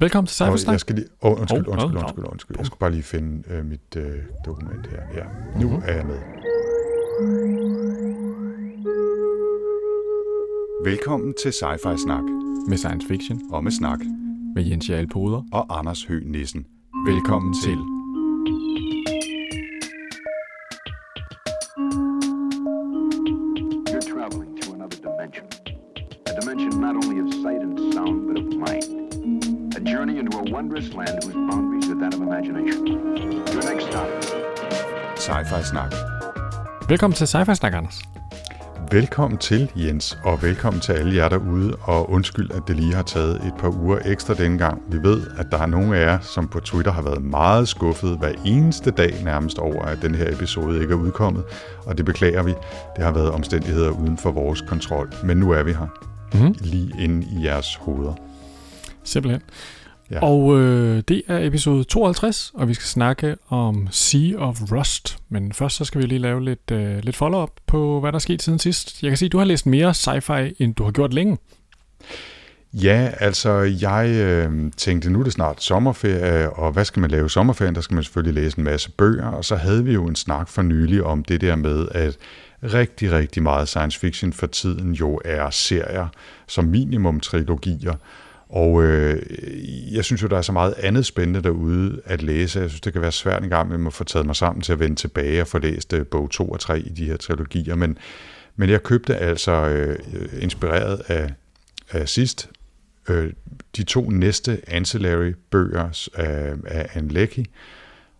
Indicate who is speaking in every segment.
Speaker 1: Velkommen til Cypher
Speaker 2: Jeg skal lige... Oh, undskyld, oh, undskyld, undskyld, undskyld. Jeg skal bare lige finde øh, mit øh, dokument her. Ja, nu mm-hmm. er jeg med. Velkommen til Sci-Fi Snak.
Speaker 1: Med science fiction.
Speaker 2: Og med snak.
Speaker 1: Med Jens Jarl Poder.
Speaker 2: Og Anders Høgh Nissen.
Speaker 1: Velkommen, Velkommen til.
Speaker 2: wondrous Sci-Fi Snak.
Speaker 1: Velkommen til Sci-Fi Snak, Anders.
Speaker 2: Velkommen til, Jens, og velkommen til alle jer derude, og undskyld, at det lige har taget et par uger ekstra denne gang. Vi ved, at der er nogle af jer, som på Twitter har været meget skuffet hver eneste dag nærmest over, at den her episode ikke er udkommet, og det beklager vi. Det har været omstændigheder uden for vores kontrol, men nu er vi her, mm-hmm. lige inde i jeres hoveder.
Speaker 1: Simpelthen. Ja. Og øh, det er episode 52, og vi skal snakke om Sea of Rust. Men først så skal vi lige lave lidt, øh, lidt follow-up på, hvad der er sket siden sidst. Jeg kan se, at du har læst mere sci-fi, end du har gjort længe.
Speaker 2: Ja, altså jeg øh, tænkte, nu er det snart sommerferie, og hvad skal man lave i sommerferien? Der skal man selvfølgelig læse en masse bøger, og så havde vi jo en snak for nylig om det der med, at rigtig, rigtig meget science fiction for tiden jo er serier, som minimum trilogier, og øh, jeg synes jo, der er så meget andet spændende derude at læse. Jeg synes, det kan være svært en gang man at få taget mig sammen til at vende tilbage og få læst øh, bog 2 og 3 i de her trilogier. Men, men jeg købte altså, øh, inspireret af, af sidst, øh, de to næste ancillary bøger af, af Anne Leckie,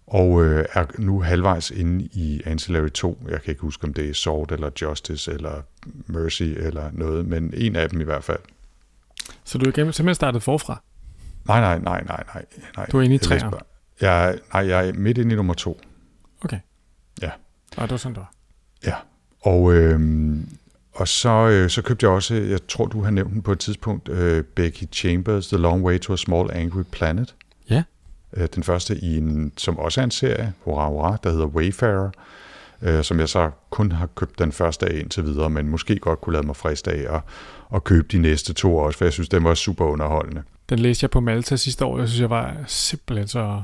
Speaker 2: og øh, er nu halvvejs inde i Ancillary 2. Jeg kan ikke huske, om det er Sword eller Justice eller Mercy eller noget, men en af dem i hvert fald.
Speaker 1: Så du er simpelthen startet forfra?
Speaker 2: Nej, nej, nej, nej, nej. nej.
Speaker 1: Du er inde i træerne?
Speaker 2: Jeg, nej, jeg er midt inde i nummer to.
Speaker 1: Okay.
Speaker 2: Ja.
Speaker 1: Og det var sådan, det var.
Speaker 2: Ja. Og, øh, og så, øh, så købte jeg også, jeg tror, du har nævnt den på et tidspunkt, øh, Becky Chambers, The Long Way to a Small Angry Planet.
Speaker 1: Ja.
Speaker 2: Øh, den første i en, som også er en serie, hurra, hurra, der hedder Wayfarer øh, som jeg så kun har købt den første af indtil videre, men måske godt kunne lade mig friste af at, at købe de næste to også, for jeg synes, den var super underholdende.
Speaker 1: Den læste jeg på Malta sidste år, jeg synes, jeg var simpelthen så...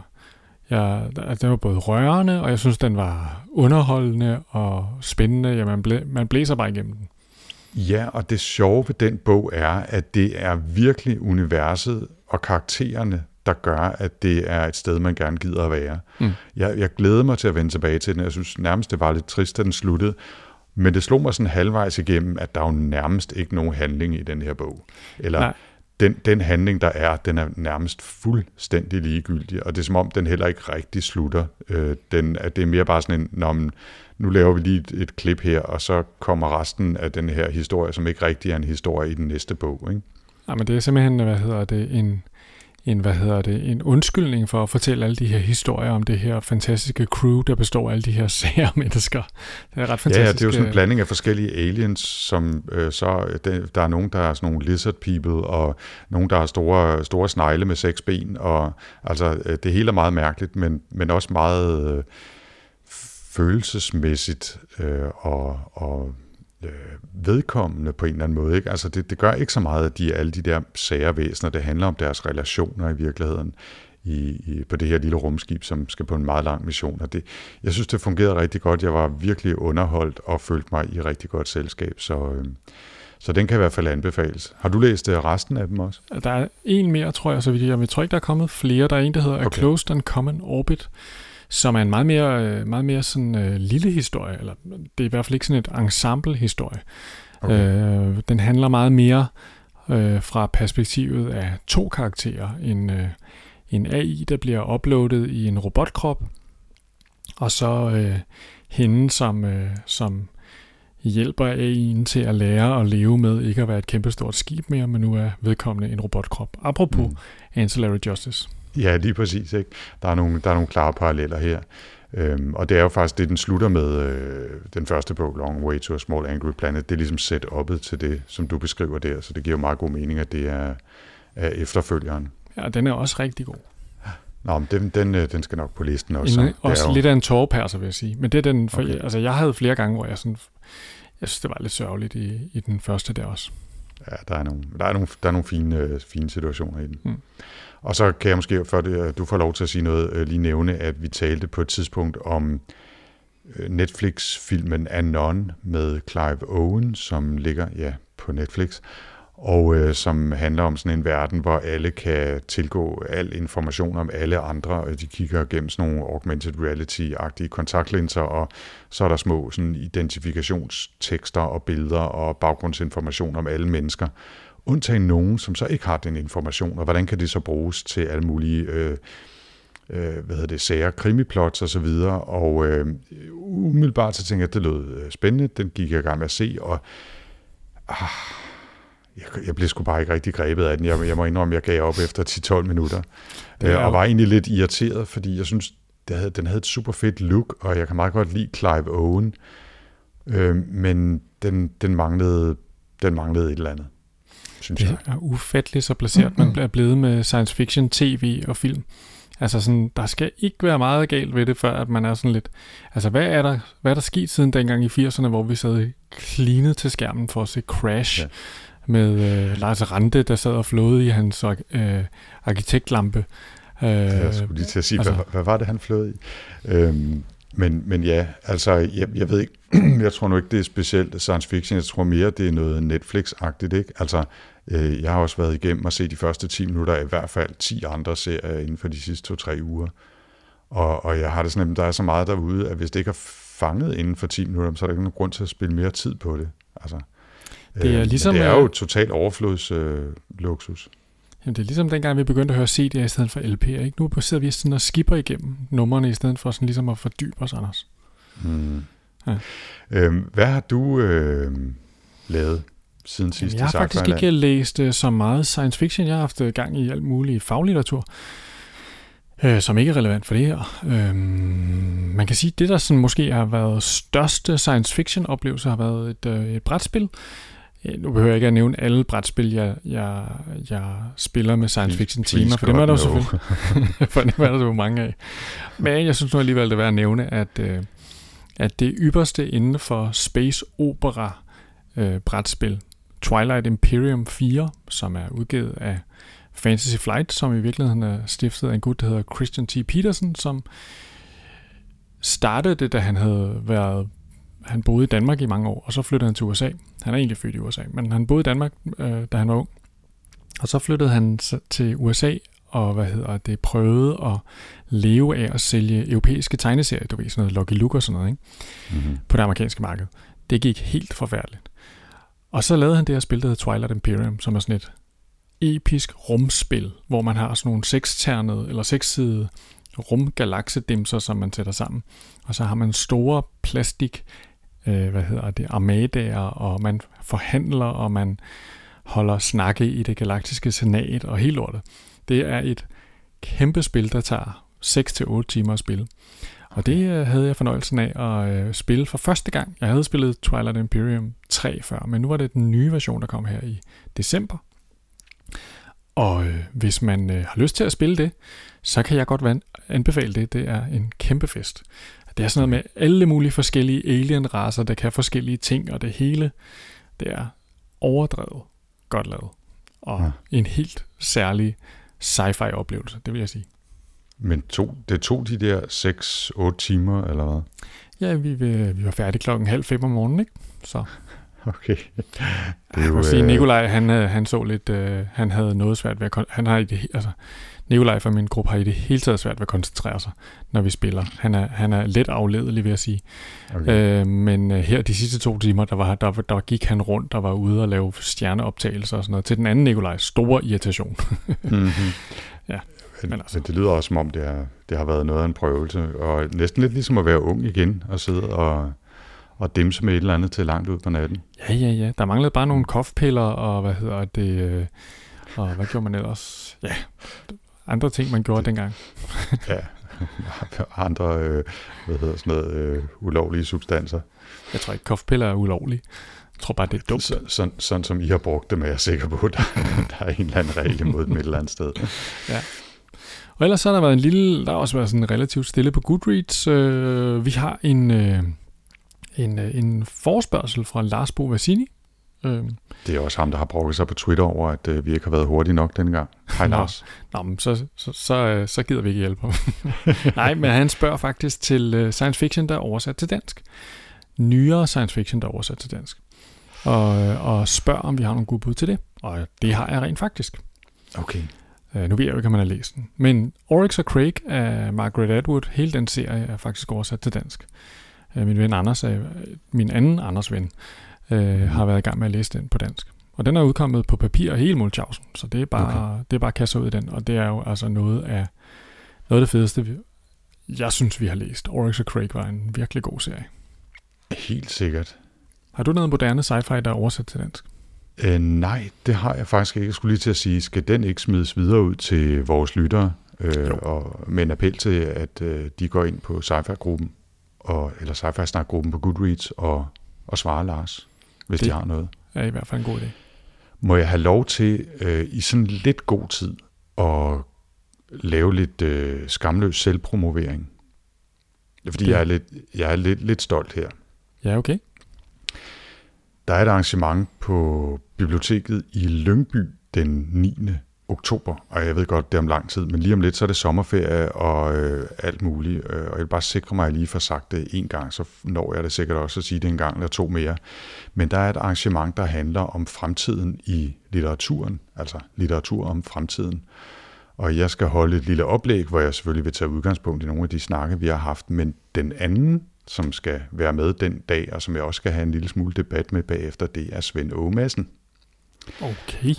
Speaker 1: Jeg, den var både rørende, og jeg synes, den var underholdende og spændende. Ja, man, blæ, man blæser bare igennem den.
Speaker 2: Ja, og det sjove ved den bog er, at det er virkelig universet og karaktererne, der gør, at det er et sted, man gerne gider at være. Mm. Jeg, jeg glæder mig til at vende tilbage til den. Jeg synes nærmest, det var lidt trist, at den sluttede. Men det slog mig sådan halvvejs igennem, at der er jo nærmest ikke nogen handling i den her bog. Eller den, den handling, der er, den er nærmest fuldstændig ligegyldig, og det er som om, den heller ikke rigtig slutter. Øh, den, at det er mere bare sådan en, man, nu laver vi lige et, et klip her, og så kommer resten af den her historie, som ikke rigtig er en historie i den næste bog. Ikke?
Speaker 1: Ja, men det er simpelthen, hvad hedder det, en, en, hvad hedder det, en undskyldning for at fortælle alle de her historier om det her fantastiske crew, der består af alle de her sære mennesker. Det er ret fantastisk.
Speaker 2: Ja, ja, det er jo sådan en øh, blanding af forskellige aliens, som øh, så, det, der er nogen, der er sådan nogle lizard people, og nogen, der har store, store snegle med seks ben, og altså, øh, det hele er meget mærkeligt, men, men også meget øh, følelsesmæssigt øh, og, og øh, vedkommende på en eller anden måde. Ikke? Altså det, det gør ikke så meget, at de alle de der sære væsener, det handler om deres relationer i virkeligheden i, i, på det her lille rumskib, som skal på en meget lang mission. Og det, jeg synes, det fungerede rigtig godt. Jeg var virkelig underholdt og følte mig i rigtig godt selskab, så... Øh, så den kan i hvert fald anbefales. Har du læst uh, resten af dem også?
Speaker 1: Der er en mere, tror jeg, så vidt jeg, jeg tror ikke, der er kommet flere. Der er en, der hedder okay. A Closed and Common Orbit, som er en meget mere, øh, meget mere sådan, uh, lille historie, eller det er i hvert fald ikke sådan et ensemble-historie. Okay. Uh, den handler meget mere uh, fra perspektivet af to karakterer. En, uh, en AI, der bliver uploadet i en robotkrop, og så uh, hende, som, uh, som hjælper AI'en til at lære at leve med ikke at være et kæmpestort skib mere, men nu er vedkommende en robotkrop. Apropos mm. Ancillary Justice.
Speaker 2: Ja, lige præcis. Ikke? Der, er nogle, der er nogle klare paralleller her. Øhm, og det er jo faktisk det, den slutter med, øh, den første bog, Long Way to a Small Angry Planet. Det er ligesom set oppet til det, som du beskriver der, så det giver jo meget god mening, at det er, er efterfølgeren.
Speaker 1: Ja, den er også rigtig god.
Speaker 2: Nå, men den, den, øh, den skal nok på listen også.
Speaker 1: En, også jo... lidt af en tårpærser, vil jeg sige. Men det er den, for, okay. altså jeg havde flere gange, hvor jeg sådan, jeg synes, det var lidt sørgeligt i, i den første der også.
Speaker 2: Ja, der er nogle, der er nogle, der er nogle fine, øh, fine situationer i den. Mm. Og så kan jeg måske, før det, du får lov til at sige noget, øh, lige nævne, at vi talte på et tidspunkt om øh, Netflix-filmen Anon med Clive Owen, som ligger ja, på Netflix, og øh, som handler om sådan en verden, hvor alle kan tilgå al information om alle andre. De kigger gennem sådan nogle augmented reality-agtige kontaktlinser, og så er der små sådan identifikationstekster og billeder og baggrundsinformation om alle mennesker. Undtagen nogen, som så ikke har den information, og hvordan kan det så bruges til alle mulige... Øh, øh, hvad hedder det, sager, krimiplots og så videre, og øh, umiddelbart så tænkte jeg, at det lød øh, spændende, den gik jeg i gang med at se, og ah, jeg, jeg blev sgu bare ikke rigtig grebet af den. Jeg, jeg må indrømme, jeg gav op efter 10-12 minutter. Det er, øh, og var egentlig lidt irriteret, fordi jeg synes, det havde, den havde et super fedt look, og jeg kan meget godt lide Clive Owen. Øh, men den, den, manglede, den manglede et eller andet, synes
Speaker 1: det
Speaker 2: jeg.
Speaker 1: er ufatteligt så placeret, man bliver blevet med science fiction, tv og film. Altså sådan, der skal ikke være meget galt ved det, før at man er sådan lidt... Altså, hvad er der, hvad er der sket siden dengang i 80'erne, hvor vi sad klinet til skærmen for at se Crash? Ja med øh, Lars Rante, der sad og flåede i hans øh, arkitektlampe.
Speaker 2: Øh, jeg skulle lige til at sige, altså, hvad, hvad var det, han flåede i? Øhm, men, men ja, altså, jeg, jeg ved ikke, jeg tror nu ikke, det er specielt science fiction, jeg tror mere, det er noget Netflix-agtigt, ikke? Altså, øh, jeg har også været igennem og set de første 10 minutter af i hvert fald 10 andre serier inden for de sidste 2-3 uger. Og, og jeg har det sådan, at der er så meget derude, at hvis det ikke er fanget inden for 10 minutter, så er der ikke nogen grund til at spille mere tid på det. Altså, det er, øh, ligesom, det er jo totalt overflodsluksus. Øh,
Speaker 1: Jamen, det er ligesom dengang, vi begyndte at høre CD'er i stedet for LP'er. Ikke? Nu sidder vi sådan og skipper igennem numrene, i stedet for sådan ligesom at fordybe os, Anders. Hmm.
Speaker 2: Ja. Øhm, hvad har du øh, lavet siden sidst
Speaker 1: Jamen, Jeg har faktisk ikke læst uh, så meget science fiction. Jeg har haft gang i alt muligt faglitteratur, øh, som ikke er relevant for det her. Øhm, man kan sige, at det, der sådan måske har været største science fiction oplevelse, har været et, øh, et brætspil, nu behøver jeg ikke at nævne alle brætspil, jeg, jeg, jeg spiller med science fiction timer, for dem er der jo selvfølgelig for dem er der så mange af. Men jeg synes nu alligevel, det er værd at nævne, at, øh, at det ypperste inden for space opera øh, brætspil, Twilight Imperium 4, som er udgivet af Fantasy Flight, som i virkeligheden er stiftet af en gut, der hedder Christian T. Peterson, som startede det, da han havde været han boede i Danmark i mange år, og så flyttede han til USA. Han er egentlig født i USA, men han boede i Danmark, øh, da han var ung. Og så flyttede han til USA og hvad hedder det, prøvede at leve af at sælge europæiske tegneserier, du ved, sådan noget Lucky Luke og sådan noget, ikke? Mm-hmm. på det amerikanske marked. Det gik helt forfærdeligt. Og så lavede han det her spil, der hedder Twilight Imperium, som er sådan et episk rumspil, hvor man har sådan nogle seksternede eller sekssidede rumgalaksedimser, som man sætter sammen. Og så har man store plastik øh, hvad hedder det, armadager, og man forhandler, og man holder snakke i det galaktiske senat, og helt lortet. Det er et kæmpe spil, der tager 6-8 timer at spille. Og det øh, havde jeg fornøjelsen af at øh, spille for første gang. Jeg havde spillet Twilight Imperium 3 før, men nu var det den nye version, der kom her i december. Og øh, hvis man øh, har lyst til at spille det, så kan jeg godt anbefale det. Det er en kæmpe fest. Det er sådan noget med alle mulige forskellige alien-raser, der kan forskellige ting, og det hele, det er overdrevet godt lavet. Og ja. en helt særlig sci-fi oplevelse, det vil jeg sige.
Speaker 2: Men to, det tog de der 6-8 timer, eller hvad?
Speaker 1: Ja, vi, vi var færdige klokken halv fem om morgenen, ikke? Så.
Speaker 2: Okay. Det
Speaker 1: er jeg jo, sige, øh... Nikolaj, han, øh, han så lidt, øh, han havde noget svært ved at, han har i det, altså, Nikolaj fra min gruppe har i det hele taget svært ved at koncentrere sig, når vi spiller. Han er, han er lidt afledelig, vil jeg sige. Okay. Øh, men øh, her de sidste to timer, der, var, der, der gik han rundt og var ude og lave stjerneoptagelser og sådan noget. Til den anden Nikolaj, stor irritation. mm-hmm.
Speaker 2: ja. Men, men, altså. men det lyder også som om, det, er, det har været noget af en prøvelse, og næsten lidt ligesom at være ung igen og sidde og, og dimse med et eller andet til langt ud på natten.
Speaker 1: Ja, ja, ja. Der manglede bare nogle kofpiller og hvad hedder det... Øh, og hvad gjorde man ellers? Ja, andre ting, man gjorde det, dengang.
Speaker 2: ja, andre øh, hvad hedder sådan noget, øh, ulovlige substanser.
Speaker 1: Jeg tror ikke, kofpiller er ulovlige. Jeg tror bare, det er dumt.
Speaker 2: Så, sådan, sådan som I har brugt dem, er jeg sikker på, der, der er en eller anden regel imod dem et eller andet sted.
Speaker 1: Ja. Og ellers så har der været en lille, der har også været sådan relativt stille på Goodreads. Øh, vi har en, øh, en, øh, en forspørgsel fra Lars Bo Vassini, Øhm,
Speaker 2: Det er også ham, der har brugt sig på Twitter over, at øh, vi ikke har været hurtige nok denne gang. Hej
Speaker 1: Nå.
Speaker 2: Lars.
Speaker 1: Nå, men så, så, så, øh, så gider vi ikke hjælpe ham. Nej, men han spørger faktisk til øh, science fiction, der er oversat til dansk. Nyere science fiction, der er oversat til dansk. Og, øh, og spørger, om vi har nogle gode bud til det. Og det har jeg rent faktisk.
Speaker 2: Okay.
Speaker 1: Uh, nu ved jeg jo ikke, om man har læst den. Men Oryx og Craig af Margaret Atwood, hele den serie er faktisk oversat til dansk. Uh, min ven Anders, er, min anden Anders ven, uh, har været i gang med at læse den på dansk. Og den er udkommet på papir hele Mulchausen, så det er bare, okay. det er bare sig ud i den. Og det er jo altså noget af, noget af det fedeste, vi, jeg synes, vi har læst. Oryx og Craig var en virkelig god serie.
Speaker 2: Helt sikkert.
Speaker 1: Har du noget moderne sci-fi, der er oversat til dansk?
Speaker 2: Øh, nej, det har jeg faktisk ikke. Jeg skulle lige til at sige, skal den ikke smides videre ud til vores lyttere? Øh,
Speaker 1: Jo.
Speaker 2: og med en appel til, at øh, de går ind på sci-fi-gruppen, og, eller sci-fi-snak-gruppen på Goodreads, og, og svarer Lars, hvis
Speaker 1: Det-
Speaker 2: de har noget.
Speaker 1: er i hvert fald en god idé.
Speaker 2: Må jeg have lov til øh, i sådan lidt god tid at lave lidt øh, skamløs selvpromovering? Fordi
Speaker 1: Det-
Speaker 2: jeg er, lidt, jeg er lidt, lidt stolt her.
Speaker 1: Ja, okay.
Speaker 2: Der er et arrangement på biblioteket i Lyngby den 9 oktober, og jeg ved godt, det er om lang tid, men lige om lidt, så er det sommerferie og øh, alt muligt, øh, og jeg vil bare sikre mig, at jeg lige får sagt det en gang, så når jeg det sikkert også at sige det en gang eller to mere. Men der er et arrangement, der handler om fremtiden i litteraturen, altså litteratur om fremtiden. Og jeg skal holde et lille oplæg, hvor jeg selvfølgelig vil tage udgangspunkt i nogle af de snakke, vi har haft, men den anden, som skal være med den dag, og som jeg også skal have en lille smule debat med bagefter, det er Svend Åge Madsen.
Speaker 1: Okay.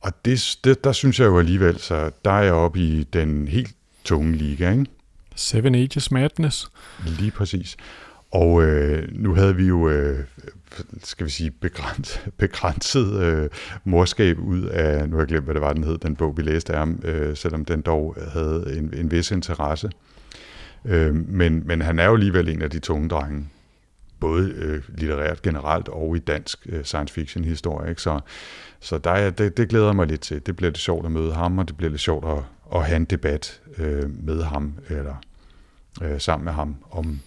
Speaker 2: Og det, det, der synes jeg jo alligevel, så der er jeg oppe i den helt tunge liga, ikke?
Speaker 1: Seven Ages Madness.
Speaker 2: Lige præcis. Og øh, nu havde vi jo, øh, skal vi sige, begrænset, begrænset øh, morskab ud af, nu har jeg glemt, hvad det var, den hed, den bog, vi læste af ham, øh, selvom den dog havde en, en vis interesse. Øh, men, men han er jo alligevel en af de tunge drenge, både øh, litterært generelt og i dansk øh, science fiction historie. Ikke? Så, så der er, det, det glæder jeg mig lidt til. Det bliver lidt sjovt at møde ham, og det bliver lidt sjovt at, at have en debat øh, med ham, eller øh, sammen med ham, om,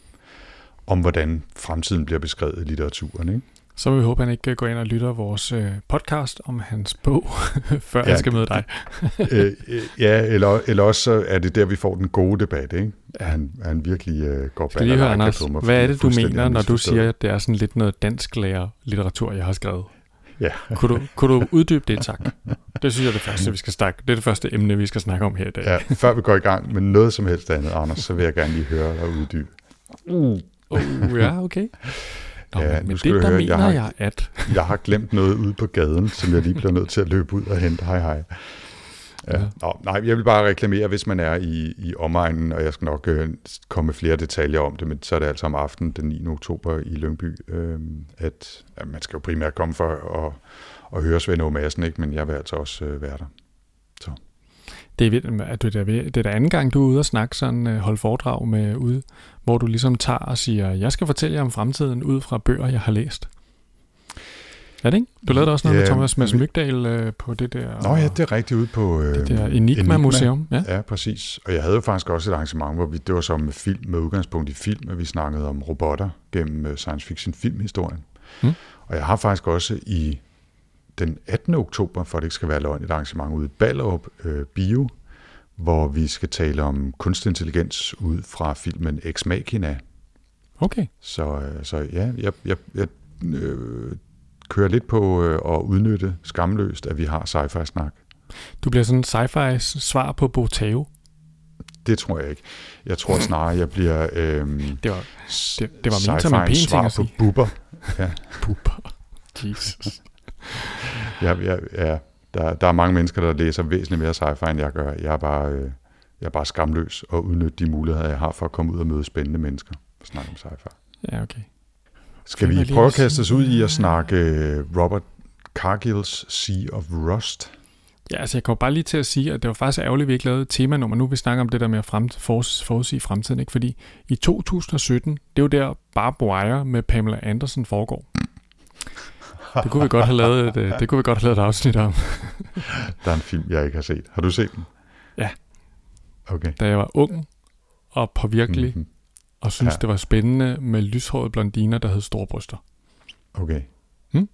Speaker 2: om hvordan fremtiden bliver beskrevet i litteraturen. Ikke?
Speaker 1: Så vil vi håbe, at han ikke går ind og lytter vores øh, podcast om hans bog, før ja, han skal møde dig.
Speaker 2: øh, øh, ja, eller, eller også så er det der, vi får den gode debat. Ikke? At han, han virkelig øh, går
Speaker 1: Skal lige høre, Anders,
Speaker 2: på mig,
Speaker 1: hvad er det, du mener, når du siger, at det er sådan lidt noget dansk lærer litteratur, jeg har skrevet?
Speaker 2: Ja.
Speaker 1: Kunne du, kunne du uddybe det, tak? Det synes jeg er det første, vi skal snakke. Det er det første emne, vi skal snakke om her i dag.
Speaker 2: Ja, før vi går i gang med noget som helst andet, Anders, så vil jeg gerne lige høre dig uddybe.
Speaker 1: Uh, ja, okay. Nå,
Speaker 2: Ja,
Speaker 1: ja, men det, der
Speaker 2: høre,
Speaker 1: mener
Speaker 2: jeg har-
Speaker 1: jeg, at...
Speaker 2: Jeg har glemt noget ude på gaden, som jeg lige bliver nødt til at løbe ud og hente. Hej, hej. Ja.
Speaker 1: Ja.
Speaker 2: Nå, nej, jeg vil bare reklamere, hvis man er i, i omegnen, og jeg skal nok øh, komme med flere detaljer om det, men så er det altså om aftenen den 9. oktober i Lyngby, øh, at, at man skal jo primært komme for at, at høre Svend Madsen, ikke? men jeg vil altså også øh, være der.
Speaker 1: Det er, vildt, at du, det, er, det er da anden gang, du er ude og snakke sådan, øh, holde foredrag med ude, hvor du ligesom tager og siger, jeg skal fortælle jer om fremtiden ud fra bøger, jeg har læst. Er det ikke? Du lavede også noget
Speaker 2: Ja,
Speaker 1: med Thomas Mads Mygdal øh, på det der,
Speaker 2: Nå ja, det er rigtigt ude på øh,
Speaker 1: det der Enigma Museum. Ja.
Speaker 2: Ja, præcis. Og jeg havde jo faktisk også et arrangement, hvor vi, det var så med film, med udgangspunkt i film, at vi snakkede om robotter gennem science fiction filmhistorien.
Speaker 1: Mm.
Speaker 2: Og jeg har faktisk også i den 18. oktober, for det ikke skal være løgn, et arrangement ude i Ballerup øh, Bio, hvor vi skal tale om kunstig intelligens ud fra filmen Ex Machina.
Speaker 1: Okay.
Speaker 2: Så, øh, så ja, jeg, jeg, jeg øh, kører lidt på øh, at udnytte skamløst, at vi har sci-fi-snak.
Speaker 1: Du bliver sådan sci-fi svar på Botao.
Speaker 2: Det tror jeg ikke. Jeg tror snarere, jeg bliver øhm,
Speaker 1: Det var, det, det var ment som en
Speaker 2: sci-fi'ens
Speaker 1: pæn ting
Speaker 2: svar
Speaker 1: at
Speaker 2: på buber. Ja,
Speaker 1: Puber. Jesus.
Speaker 2: Ja, ja, ja. Der, der er mange mennesker, der læser væsentligt mere sci-fi, end jeg gør. Jeg er bare, øh, jeg er bare skamløs og udnytte de muligheder, jeg har for at komme ud og møde spændende mennesker og snakke om sci-fi.
Speaker 1: Ja, okay.
Speaker 2: Skal vi prøve at kaste os ud i at snakke øh, Robert Cargills Sea of Rust?
Speaker 1: Ja, altså jeg kommer bare lige til at sige, at det var faktisk ærgerligt, at vi ikke lavede et temanummer. Nu vi snakker om det der med at frem, for, forudsige fremtiden, ikke? Fordi i 2017, det er jo der Barb Wire med Pamela Anderson foregår. Det kunne vi godt have lavet et, øh, det kunne vi godt have lavet et afsnit om.
Speaker 2: Der er en film, jeg ikke har set. Har du set den?
Speaker 1: Ja.
Speaker 2: Okay.
Speaker 1: Da jeg var ung og påvirkelig, mm-hmm.
Speaker 2: Mhm.
Speaker 1: og synes
Speaker 2: Ja.
Speaker 1: det var spændende med lyshårede blondiner, der hed store bryster.
Speaker 2: Okay.
Speaker 1: Hmm?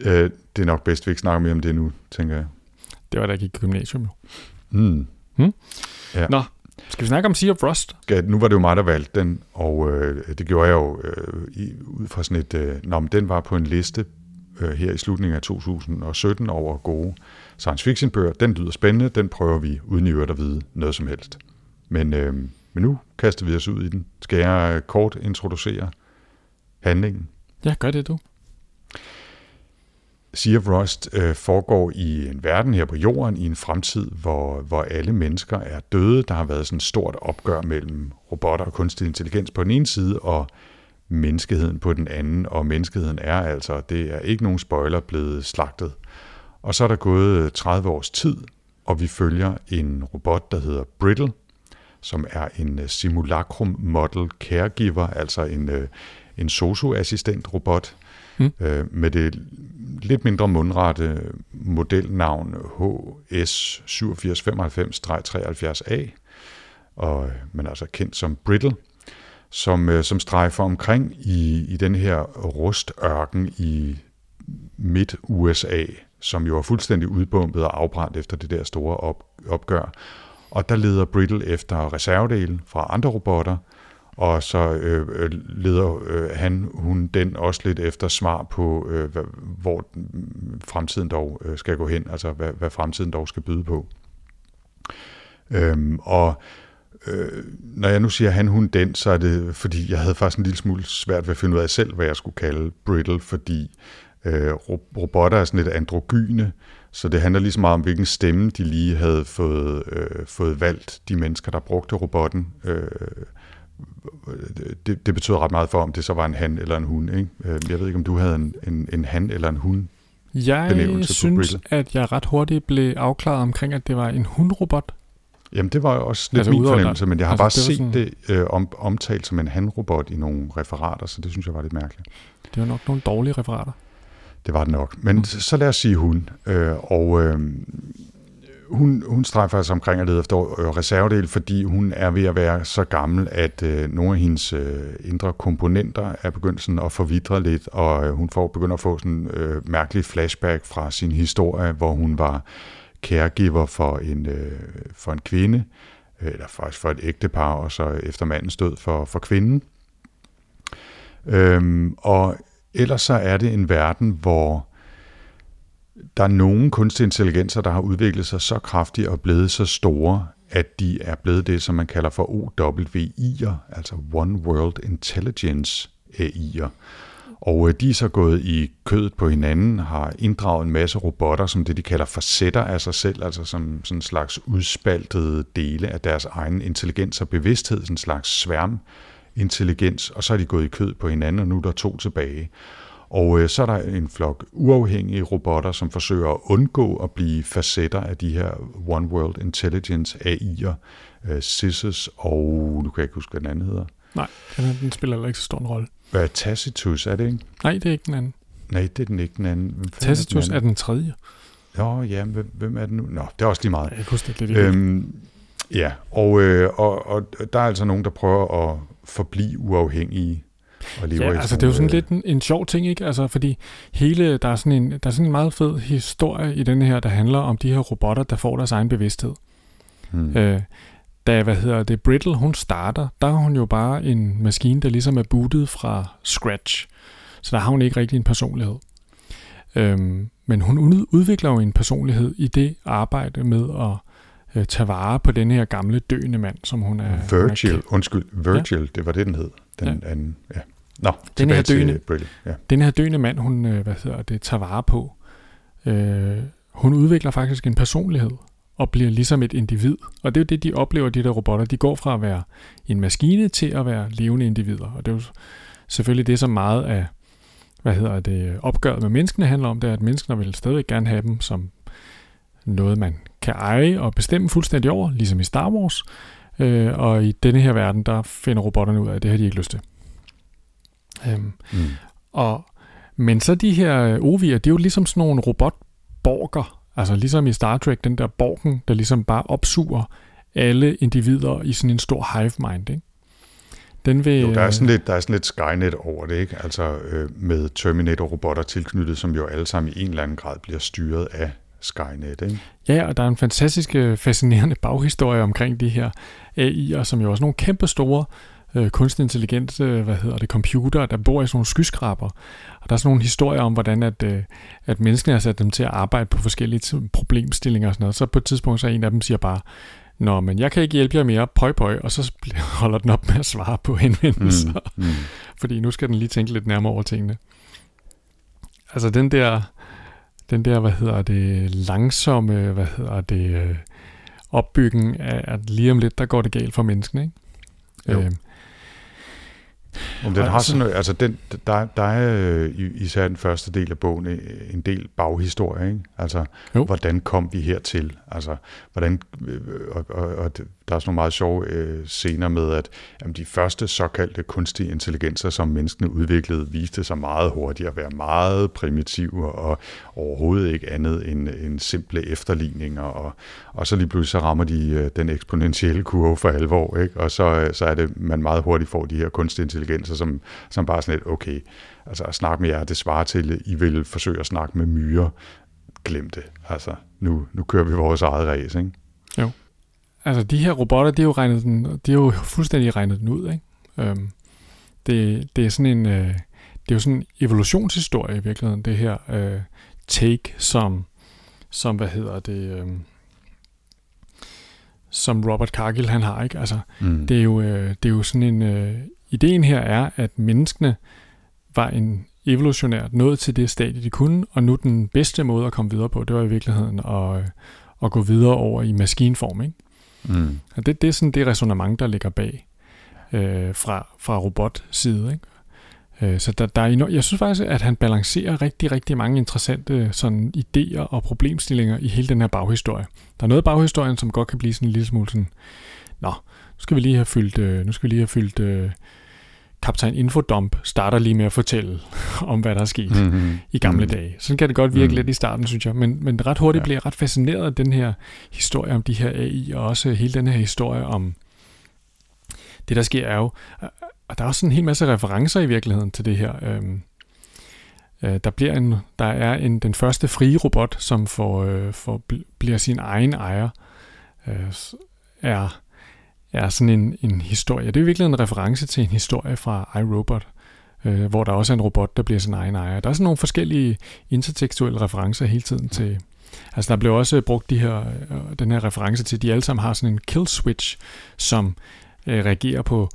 Speaker 2: Øh, det er nok bedst, vi ikke snakker mere om det nu, tænker jeg.
Speaker 1: Det var da ikke i gymnasium, jo.
Speaker 2: Mm.
Speaker 1: Hmm? Ja. Nå, skal vi snakke om Sea of Rust?
Speaker 2: Ja, nu var det jo mig, der valgte den, og øh, det gjorde jeg jo øh, i, ud fra sådan et... Øh, nå, men den var på en liste øh, her i slutningen af 2017 over gode science fiction bøger. Den lyder spændende, den prøver vi uden i øvrigt at vide noget som helst. Men, øh, men nu kaster vi os ud i den. Skal jeg øh, kort introducere handlingen?
Speaker 1: Ja, gør det du.
Speaker 2: Sea of Rust øh, foregår i en verden her på jorden, i en fremtid, hvor, hvor alle mennesker er døde. Der har været sådan et stort opgør mellem robotter og kunstig intelligens på den ene side, og menneskeheden på den anden. Og menneskeheden er altså, det er ikke nogen spoiler, blevet slagtet. Og så er der gået 30 års tid, og vi følger en robot, der hedder Brittle, som er en øh, simulacrum model caregiver, altså en, øh, en socioassistent robot, mm. øh, med det lidt mindre mundrette modelnavn HS8795-73A, og, men altså kendt som Brittle, som, øh, som strejfer omkring i, i den her rustørken i midt-USA, som jo er fuldstændig udbumpet og afbrændt efter det der store op, opgør. Og der leder Brittle efter reservedele fra andre robotter, og så øh, øh, leder øh, han, hun, den også lidt efter svar på, øh, hvad, hvor fremtiden dog øh, skal gå hen, altså hvad, hvad fremtiden dog skal byde på. Øhm, og øh, når jeg nu siger han, hun, den, så er det, fordi jeg havde faktisk en lille smule svært ved at finde ud af selv, hvad jeg skulle kalde brittle, fordi øh, robotter er sådan lidt androgyne, så det handler lige så meget om, hvilken stemme de lige havde fået, øh, fået valgt, de mennesker, der brugte robotten. Øh, det, det betyder ret meget for, om det så var en han eller en hun. Ikke? Øh, jeg ved ikke, om du havde en, en, en han eller en hun
Speaker 1: Jeg synes, at jeg ret hurtigt blev afklaret omkring, at det var en hundrobot.
Speaker 2: Jamen, det var også lidt altså, min fornemmelse, men jeg har altså, bare det set sådan... det øh, om, omtalt som en han-robot i nogle referater, så det synes jeg var lidt mærkeligt.
Speaker 1: Det var nok nogle dårlige referater.
Speaker 2: Det var det nok. Men mm. så lad os sige hun. Øh, og øh, hun, hun strejfer sig altså omkring at lede efter øh, reservedel, fordi hun er ved at være så gammel, at øh, nogle af hendes øh, indre komponenter er begyndt sådan at forvidre lidt, og øh, hun får begynder at få sådan øh, mærkelig flashback fra sin historie, hvor hun var caregiver for en, øh, for en kvinde, øh, eller faktisk for et ægtepar, og så efter mandens død for, for kvinden. Øhm, og ellers så er det en verden, hvor der er nogle kunstige intelligenser, der har udviklet sig så kraftigt og blevet så store, at de er blevet det, som man kalder for OWI'er, altså One World Intelligence AI'er. Og øh, de er så gået i kødet på hinanden, har inddraget en masse robotter, som det de kalder facetter af sig selv, altså som sådan en slags udspaltede dele af deres egen intelligens og bevidsthed, sådan en slags sværm intelligens, og så er de gået i kød på hinanden, og nu er der to tilbage. Og øh, så er der en flok uafhængige robotter, som forsøger at undgå at blive facetter af de her One World Intelligence AI'er, øh, og, nu kan jeg ikke huske, hvad den anden hedder.
Speaker 1: Nej, den, den spiller heller ikke så stor en rolle.
Speaker 2: Hvad er Tacitus, er det ikke?
Speaker 1: Nej, det er ikke den anden.
Speaker 2: Nej, det er den ikke den anden. Hvem
Speaker 1: Tacitus er den, er den tredje.
Speaker 2: Jo, ja, hvem, hvem er det nu? Nå, det er også lige meget.
Speaker 1: Jeg kan huske det lidt. Øhm,
Speaker 2: ja, og, øh, og, og der er altså nogen, der prøver at forblive uafhængige
Speaker 1: og lever ja, altså det er jo sådan lidt en, en sjov ting, ikke? Altså fordi hele, der er, sådan en, der er sådan en meget fed historie i denne her, der handler om de her robotter, der får deres egen bevidsthed. Hmm. Øh, da, hvad hedder det, Brittle, hun starter, der er hun jo bare en maskine, der ligesom er bootet fra scratch. Så der har hun ikke rigtig en personlighed. Øhm, men hun udvikler jo en personlighed i det arbejde med at øh, tage vare på den her gamle døende mand, som hun er...
Speaker 2: Virgil, hun er undskyld, Virgil, ja. det var det, den hed. Den ja. anden, ja. Nå,
Speaker 1: den her, døende, ja. den her døende mand, hun øh, hvad hedder det, tager vare på, øh, hun udvikler faktisk en personlighed og bliver ligesom et individ. Og det er jo det, de oplever, de der robotter. De går fra at være en maskine til at være levende individer. Og det er jo selvfølgelig det, som meget af hvad hedder det, opgøret med menneskene handler om, det er, at menneskene vil stadig gerne have dem som noget, man kan eje og bestemme fuldstændig over, ligesom i Star Wars. Øh, og i denne her verden, der finder robotterne ud af, at det har de ikke lyst til. Øhm, mm. og, men så de her ovier, det er jo ligesom sådan nogle robotborger, altså ligesom i Star Trek, den der borgen, der ligesom bare opsuger alle individer i sådan en stor hive mind. Ikke? Den vil,
Speaker 2: jo, der er sådan lidt, der er sådan lidt Skynet over det, ikke? Altså øh, med Terminator-robotter tilknyttet, som jo alle sammen i en eller anden grad bliver styret af Skynet, ikke?
Speaker 1: Ja, og der er en fantastisk øh, fascinerende baghistorie omkring de her AI'er, som jo også nogle kæmpe store øh, kunstig intelligens, øh, hvad hedder det, computer, der bor i sådan nogle skyskraber. Og der er sådan nogle historier om, hvordan at, øh, at menneskene har sat dem til at arbejde på forskellige problemstillinger og sådan noget. Så på et tidspunkt, så en af dem siger bare, Nå, men jeg kan ikke hjælpe jer mere, pøj pøj, og så holder den op med at svare på henvendelser. Mm, mm. Fordi nu skal den lige tænke lidt nærmere over tingene. Altså den der, den der, hvad hedder det, langsomme, hvad hedder det, øh, opbyggen af, at lige om lidt, der går det galt for menneskene, ikke? Jo. Øh,
Speaker 2: men den har sådan, altså den, der, der er øh, især den første del af bogen øh, en del baghistorie, ikke? Altså, jo. hvordan kom vi hertil? Altså, hvordan, øh, og, og, og der er sådan nogle meget sjove øh, scener med, at jamen, de første såkaldte kunstige intelligenser, som menneskene udviklede, viste sig meget hurtigt at være meget primitive og overhovedet ikke andet end, end simple efterligninger. Og, og så lige pludselig så rammer de øh, den eksponentielle kurve for alvor, ikke? og så, øh, så er det, man meget hurtigt får de her kunstige intelligenser, som, som bare sådan lidt, okay, altså at snakke med jer, det svarer til, at I vil forsøge at snakke med myrer. Glem det. Altså, nu, nu kører vi vores eget race, ikke?
Speaker 1: Jo altså de her robotter, det er jo, regnet den, det er jo fuldstændig regnet den ud, ikke? Øhm, det, det er sådan en, øh, det er jo sådan en evolutionshistorie i virkeligheden, det her øh, take, som, som, hvad hedder det, øh, som Robert Cargill han har, ikke? Altså, mm. det, er jo, øh, det er jo sådan en, øh, ideen her er, at menneskene var en evolutionært nået til det stadie, de kunne, og nu den bedste måde at komme videre på, det var i virkeligheden at, øh, at gå videre over i maskinform, ikke? Mm. Og det, det er sådan det resonemang, der ligger bag øh, fra, fra robotside. Ikke? Øh, så der, der er jeg synes faktisk, at han balancerer rigtig, rigtig mange interessante sådan, idéer og problemstillinger i hele den her baghistorie. Der er noget af baghistorien, som godt kan blive sådan en lille smule sådan, nå, nu skal vi lige have fyldt, øh, nu skal vi lige have fyldt øh, kaptajn Infodump starter lige med at fortælle om, hvad der er sket mm-hmm. i gamle mm-hmm. dage. Sådan kan det godt virke mm-hmm. lidt i starten, synes jeg. Men, men ret hurtigt ja. bliver jeg ret fascineret af den her historie om de her AI, og også hele den her historie om det, der sker er jo... Og der er også en hel masse referencer i virkeligheden til det her. Øhm, øh, der, bliver en, der er en, den første frie robot, som får, øh, får, bliver sin egen ejer, øh, er er sådan en, en historie. Det er virkelig en reference til en historie fra iRobot, øh, hvor der også er en robot, der bliver sin egen ejer. Der er sådan nogle forskellige intertekstuelle referencer hele tiden til... Altså der blev også brugt de her, øh, den her reference til, at de alle sammen har sådan en kill switch, som øh, reagerer på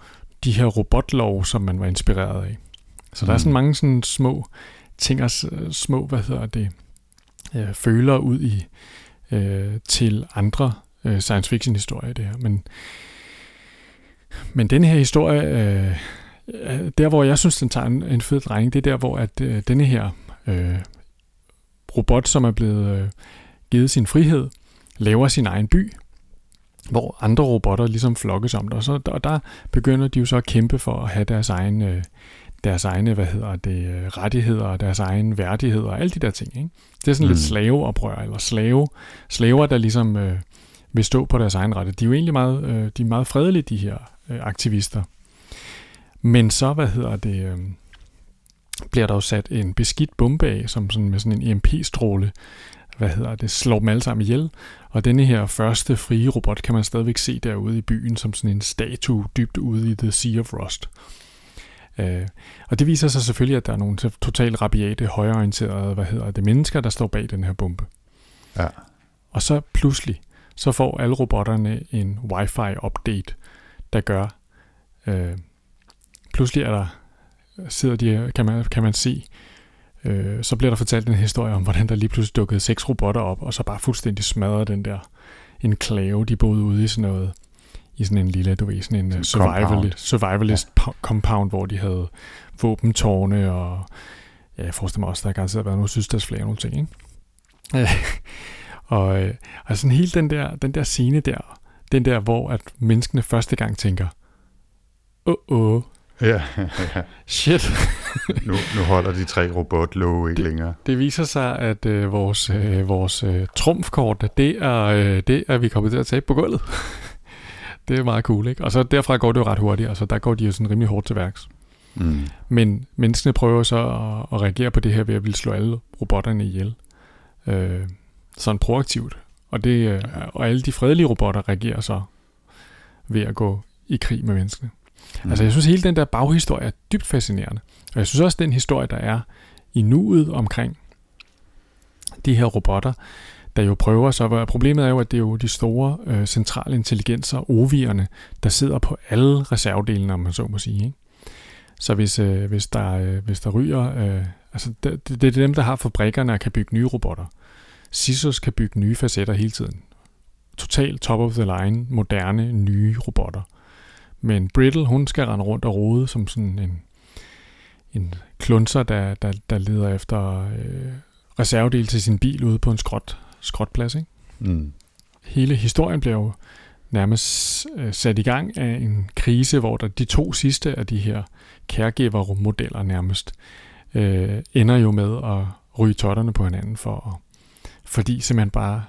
Speaker 1: de her robotlov, som man var inspireret af. Så mm. der er sådan mm. mange sådan små ting, og små, hvad hedder det, øh, føler ud i øh, til andre øh, science fiction historier det her. Men men den her historie, øh, der hvor jeg synes, den tager en, en fed drejning, det er der, hvor at øh, denne her øh, robot, som er blevet øh, givet sin frihed, laver sin egen by, hvor andre robotter ligesom flokkes om det. Og, så, og der begynder de jo så at kæmpe for at have deres egen, øh, deres egne hvad hedder det, øh, rettigheder og deres egen værdighed og alle de der ting. Ikke? Det er sådan mm. lidt slaveoprør, eller slave, slaver, der ligesom øh, vil stå på deres egen rette. De er jo egentlig meget, øh, de er meget fredelige, de her øh, aktivister. Men så, hvad hedder det, øh, bliver der jo sat en beskidt bombe af, som sådan med sådan en EMP-stråle, hvad hedder det, slår dem alle sammen ihjel. Og denne her første frie robot kan man stadigvæk se derude i byen som sådan en statue dybt ude i The Sea of Rust. Øh, og det viser sig selvfølgelig, at der er nogle totalt rabiate, højorienterede, hvad hedder det, mennesker, der står bag den her bombe. Ja. Og så pludselig, så får alle robotterne en wifi-update, der gør, øh, pludselig er der, sidder de, kan man, kan man se, øh, så bliver der fortalt en historie om, hvordan der lige pludselig dukkede seks robotter op, og så bare fuldstændig smadrede den der enklave, de boede ude i sådan noget, i sådan en lille, du ved, sådan en sådan survival, compound. survivalist ja. compound, hvor de havde våbentårne, og ja, jeg forestiller mig også, der har garanteret været nogle sydstatsflag og nogle ting, ikke? og, øh, og sådan hele den der, den der scene der, den der, hvor at menneskene første gang tænker, åh, oh, oh.
Speaker 2: Ja, ja.
Speaker 1: Shit.
Speaker 2: nu, nu holder de tre robotlove ikke
Speaker 1: det,
Speaker 2: længere.
Speaker 1: Det viser sig, at øh, vores, øh, vores øh, trumfkort, det er, øh, det er vi kommet til at tabe på gulvet. det er meget cool, ikke? Og så derfra går det jo ret hurtigt, altså der går de jo sådan rimelig hårdt til værks. Mm. Men menneskene prøver så at, at reagere på det her ved at ville slå alle robotterne ihjel. Øh, sådan proaktivt. Og, det, øh, og alle de fredelige robotter reagerer så ved at gå i krig med menneskene. Mm. Altså jeg synes hele den der baghistorie er dybt fascinerende. Og jeg synes også den historie, der er i nuet omkring de her robotter, der jo prøver så. Problemet er jo, at det er jo de store øh, centrale intelligenser, ovierne, der sidder på alle reservedelene, om man så må sige. Ikke? Så hvis, øh, hvis, der, øh, hvis der ryger... Øh, altså det, det, det er dem, der har fabrikkerne og kan bygge nye robotter. Sisos kan bygge nye facetter hele tiden. Totalt top of the line, moderne, nye robotter. Men Brittle, hun skal rende rundt og rode som sådan en, en klunser, der, der, der leder efter øh, reservedel til sin bil ude på en skrot, skrotplads. Ikke? Mm. Hele historien bliver jo nærmest øh, sat i gang af en krise, hvor der de to sidste af de her caregiver-modeller nærmest øh, ender jo med at ryge totterne på hinanden, for at, fordi simpelthen bare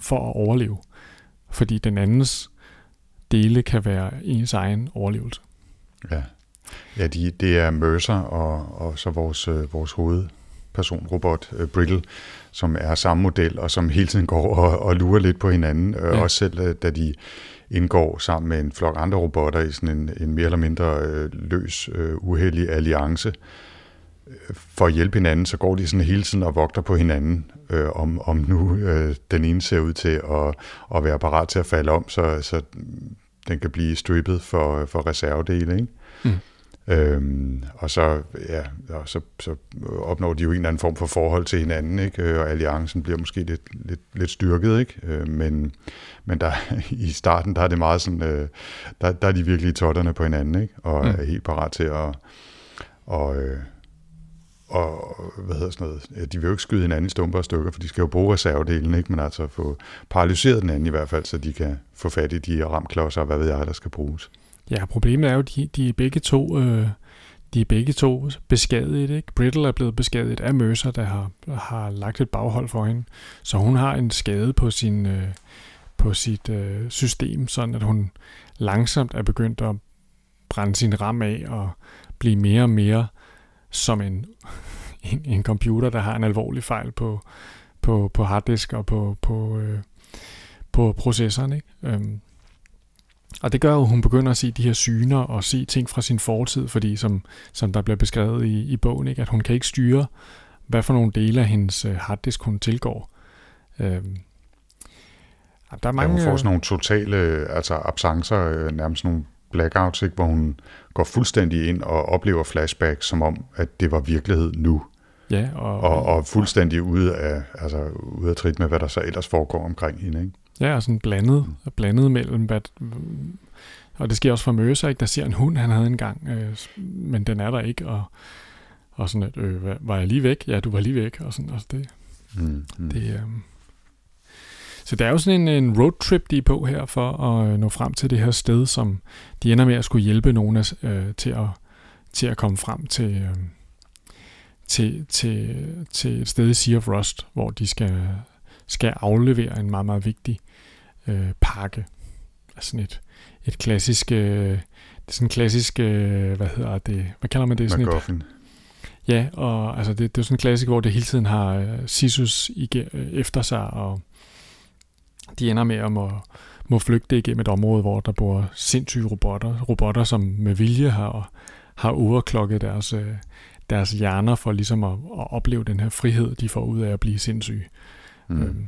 Speaker 1: for at overleve. Fordi den andens dele kan være ens egen overlevelse.
Speaker 2: Ja, ja de, det er Mercer og, og så vores, øh, vores hovedperson, robot øh, Brittle, som er samme model, og som hele tiden går og, og lurer lidt på hinanden. Øh, ja. Også selv øh, da de indgår sammen med en flok andre robotter i sådan en, en mere eller mindre øh, løs, øh, uheldig alliance. Øh, for at hjælpe hinanden, så går de sådan hele tiden og vogter på hinanden, øh, om, om nu øh, den ene ser ud til at, at være parat til at falde om, så, så den kan blive strippet for, for reservedele. Ikke? Mm. Øhm, og så, ja, og så, så opnår de jo en eller anden form for forhold til hinanden, ikke? og alliancen bliver måske lidt, lidt, lidt styrket, ikke? Øh, men, men der, i starten, der er det meget sådan, øh, der, der er de virkelig totterne på hinanden, ikke? og mm. er helt parat til at, og, øh, og hvad hedder sådan noget, de vil jo ikke skyde hinanden i stumper og stykker, for de skal jo bruge reservedelen, ikke? men altså få paralyseret den anden i hvert fald, så de kan få fat i de ramklodser og hvad ved jeg, der skal bruges.
Speaker 1: Ja, problemet er jo, de, de er begge to... Øh de er begge to beskadiget. Ikke? Brittle er blevet beskadiget af Mercer, der har, har lagt et baghold for hende. Så hun har en skade på, sin, øh, på sit øh, system, sådan at hun langsomt er begyndt at brænde sin ram af og blive mere og mere som en, en, en computer, der har en alvorlig fejl på, på, på harddisk og på, på, øh, på processoren. Ikke? Øhm, og det gør jo, at hun begynder at se de her syner og se ting fra sin fortid, fordi som, som der bliver beskrevet i, i bogen, ikke, at hun kan ikke styre, hvad for nogle dele af hendes øh, harddisk hun tilgår. Øhm,
Speaker 2: der er mange, ja, hun får sådan nogle totale altså absencer, øh, nærmest nogle blackouts, ikke, hvor hun går fuldstændig ind og oplever flashbacks, som om, at det var virkelighed nu. Ja, og, og, og fuldstændig ude af, altså, ude af trit med, hvad der så ellers foregår omkring hende. Ikke?
Speaker 1: Ja, og sådan blandet, blandet mellem, hvad, og det sker også for Mercer, ikke? der ser en hund, han havde engang, øh, men den er der ikke, og, og sådan at, øh, var jeg lige væk? Ja, du var lige væk, og sådan, altså det, mm, mm. det øh, så det er jo sådan en, en roadtrip, de er på her, for at øh, nå frem til det her sted, som de ender med at skulle hjælpe nogen af, øh, til, at, til at komme frem til, øh, til, til, til et sted i Sea of Rust, hvor de skal, skal aflevere en meget, meget vigtig øh, pakke. Altså sådan et, et klassisk, øh, det er sådan en klassisk, øh, hvad hedder det, hvad kalder man det? Sådan
Speaker 2: et,
Speaker 1: ja, og altså det, det er sådan en klassisk, hvor det hele tiden har øh, Sisus igen, øh, efter sig, og de ender med at må, må flygte igennem et område, hvor der bor sindssyge robotter, robotter som med vilje har, har overklokket deres, øh, deres hjerner for ligesom at, at opleve den her frihed, de får ud af at blive sindssyge. Mm. Øhm,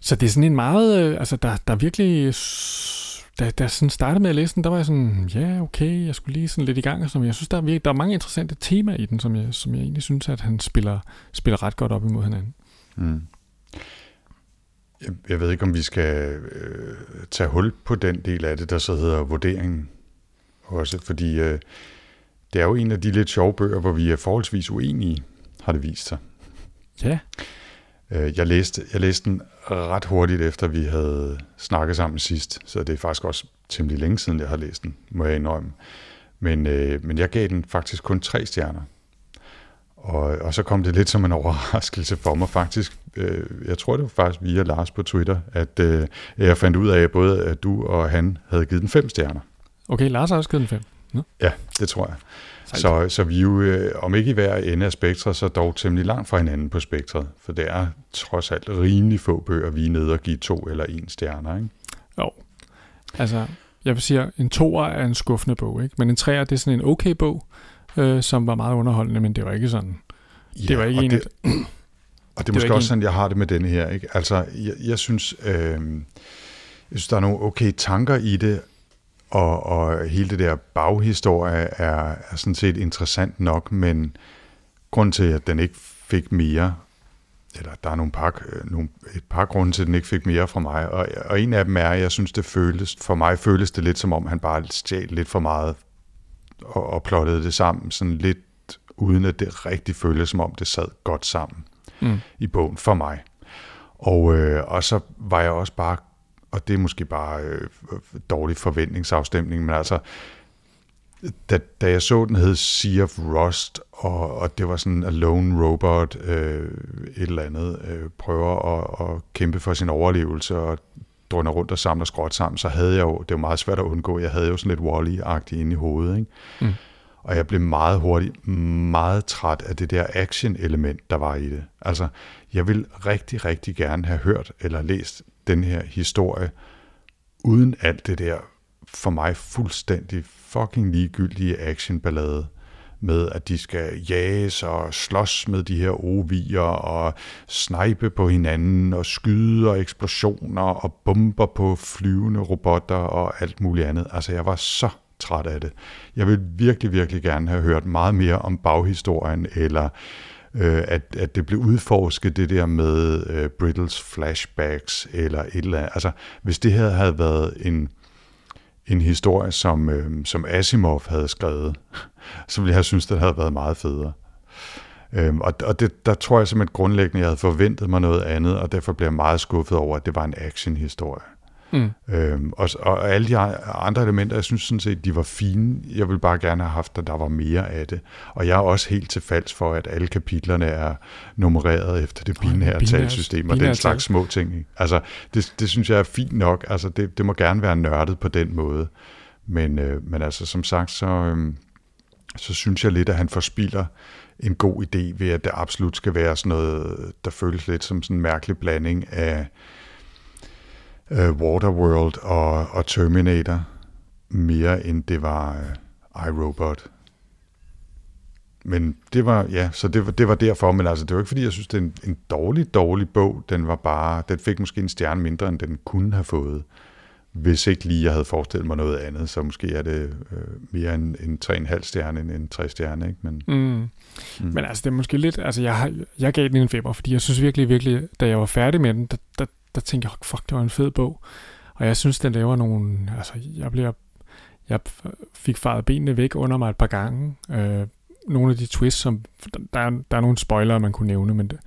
Speaker 1: så det er sådan en meget, øh, altså der, der virkelig, da, da jeg sådan startede med at læse den, der var jeg sådan, ja okay, jeg skulle lige sådan lidt i gang, og sådan, jeg synes, der er, virkelig, der er mange interessante temaer i den, som jeg, som jeg egentlig synes, at han spiller, spiller ret godt op imod hinanden. Mm.
Speaker 2: Jeg, jeg ved ikke, om vi skal øh, tage hul på den del af det, der så hedder vurderingen også, fordi øh, det er jo en af de lidt sjove bøger, hvor vi er forholdsvis uenige, har det vist sig.
Speaker 1: Ja.
Speaker 2: Øh, jeg, læste, jeg læste den ret hurtigt efter, vi havde snakket sammen sidst, så det er faktisk også temmelig længe siden, jeg har læst den, må jeg indrømme. Men, øh, men jeg gav den faktisk kun tre stjerner. Og, og så kom det lidt som en overraskelse for mig faktisk, øh, jeg tror det var faktisk via Lars på Twitter, at øh, jeg fandt ud af, at både at du og han havde givet den fem stjerner.
Speaker 1: Okay, Lars har også givet den fem.
Speaker 2: Ja, ja det tror jeg. Så, så vi er jo, øh, om ikke i hver ende af spektret, så dog temmelig langt fra hinanden på spektret. For det er trods alt rimelig få bøger, vi er nede og give to eller en stjerner, ikke?
Speaker 1: Jo. Altså, jeg vil sige, en toer er en skuffende bog, ikke? Men en treer, det er sådan en okay bog, øh, som var meget underholdende, men det var ikke sådan... Ja, det var ikke en...
Speaker 2: Det, og det er måske også sådan, jeg har det med denne her, ikke? Altså, jeg, jeg synes... Øh, jeg synes, der er nogle okay tanker i det, og, og hele det der baghistorie er, er sådan set interessant nok, men grund til, at den ikke fik mere, eller der er nogle par, nogle, et par grunde til, at den ikke fik mere fra mig, og, og en af dem er, at jeg synes, det føles, for mig føles det lidt som om, han bare stjal lidt for meget og, og plottede det sammen, sådan lidt uden at det rigtig føles som om, det sad godt sammen mm. i bogen for mig. Og, øh, og så var jeg også bare og det er måske bare øh, dårlig forventningsafstemning, men altså, da, da jeg så den hed Sea of Rust, og, og det var sådan a lone robot, øh, et eller andet, øh, prøver at, at kæmpe for sin overlevelse, og drønner rundt og samler skråt sammen, så havde jeg jo, det var meget svært at undgå, jeg havde jo sådan lidt Wall-E-agtigt inde i hovedet, ikke? Mm. Og jeg blev meget hurtigt meget træt af det der action-element, der var i det. Altså, jeg vil rigtig, rigtig gerne have hørt eller læst den her historie, uden alt det der for mig fuldstændig fucking ligegyldige actionballade med, at de skal jages og slås med de her ovier og snipe på hinanden og skyde og eksplosioner og bomber på flyvende robotter og alt muligt andet. Altså, jeg var så træt af det. Jeg vil virkelig, virkelig gerne have hørt meget mere om baghistorien, eller øh, at, at det blev udforsket, det der med øh, Brittles flashbacks, eller et eller andet. Altså, hvis det her havde været en, en historie, som, øh, som Asimov havde skrevet, så ville jeg have synes, det havde været meget federe. Øhm, og og det, der tror jeg simpelthen grundlæggende, jeg havde forventet mig noget andet, og derfor blev jeg meget skuffet over, at det var en actionhistorie. Mm. Øhm, og, og alle de andre elementer, jeg synes sådan set, de var fine. Jeg vil bare gerne have haft, at der var mere af det. Og jeg er også helt til falds for, at alle kapitlerne er nummereret efter det binære talsystem og den slags små ting. Altså, det, det synes jeg er fint nok. Altså, det, det må gerne være nørdet på den måde. Men, øh, men altså, som sagt, så, øh, så synes jeg lidt, at han forspiller en god idé ved, at det absolut skal være sådan noget, der føles lidt som sådan en mærkelig blanding af uh, Waterworld og, og Terminator mere end det var uh, iRobot. Men det var, ja, så det var, det var derfor, men altså, det var ikke fordi, jeg synes, det er en, en dårlig, dårlig bog. Den var bare, den fik måske en stjerne mindre, end den kunne have fået, hvis ikke lige jeg havde forestillet mig noget andet, så måske er det øh, mere en, en 3,5 stjerne end en 3 stjerne, ikke? Men, mm.
Speaker 1: Mm. Men altså, det er måske lidt, altså, jeg, jeg gav den en femmer, fordi jeg synes virkelig, virkelig, da jeg var færdig med den, der, der, der tænkte jeg, fuck, det var en fed bog. Og jeg synes, den laver nogle, altså jeg bliver, jeg fik faret benene væk under mig et par gange. Øh, nogle af de twists, som, der er, der er nogle spoilere, man kunne nævne, men det,